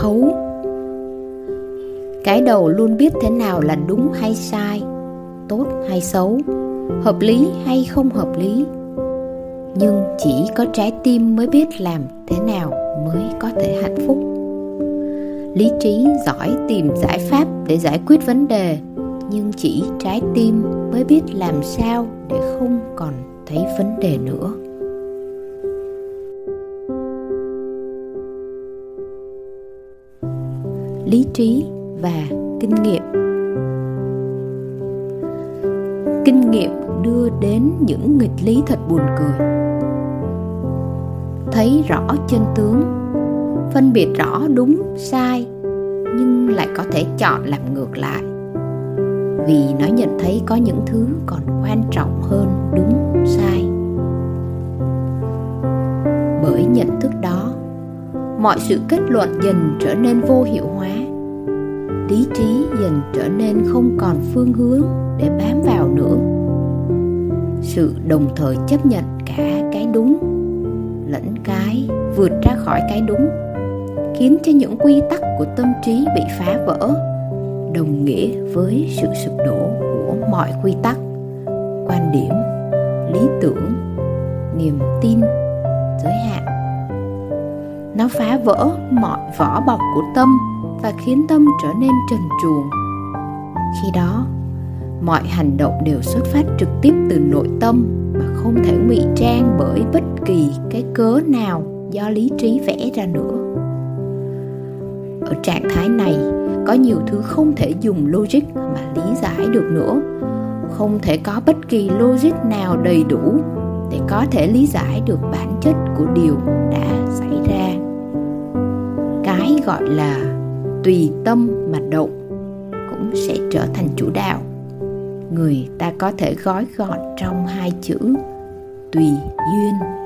thấu. Cái đầu luôn biết thế nào là đúng hay sai, tốt hay xấu, hợp lý hay không hợp lý. Nhưng chỉ có trái tim mới biết làm thế nào mới có thể hạnh phúc. Lý trí giỏi tìm giải pháp để giải quyết vấn đề, nhưng chỉ trái tim mới biết làm sao để không còn thấy vấn đề nữa. Lý trí và kinh nghiệm. Kinh nghiệm đưa đến những nghịch lý thật buồn cười. Thấy rõ chân tướng, phân biệt rõ đúng, sai, nhưng lại có thể chọn làm ngược lại. Vì nó nhận thấy có những thứ còn quan trọng hơn đúng, sai. Bởi nhận thức đó mọi sự kết luận dần trở nên vô hiệu hóa. Lý trí dần trở nên không còn phương hướng để bám vào nữa. Sự đồng thời chấp nhận cả cái đúng, lẫn cái vượt ra khỏi cái đúng, khiến cho những quy tắc của tâm trí bị phá vỡ, đồng nghĩa với sự sụp đổ của mọi quy tắc. Quan điểm, lý tưởng, niềm tin, giới hạn nó phá vỡ mọi vỏ bọc của tâm và khiến tâm trở nên trần truồng. Khi đó, mọi hành động đều xuất phát trực tiếp từ nội tâm mà không thể ngụy trang bởi bất kỳ cái cớ nào do lý trí vẽ ra nữa. Ở trạng thái này, có nhiều thứ không thể dùng logic mà lý giải được nữa. Không thể có bất kỳ logic nào đầy đủ để có thể lý giải được bản chất của điều đã xảy ra gọi là tùy tâm mà động, cũng sẽ trở thành chủ đạo. Người ta có thể gói gọn trong hai chữ tùy duyên.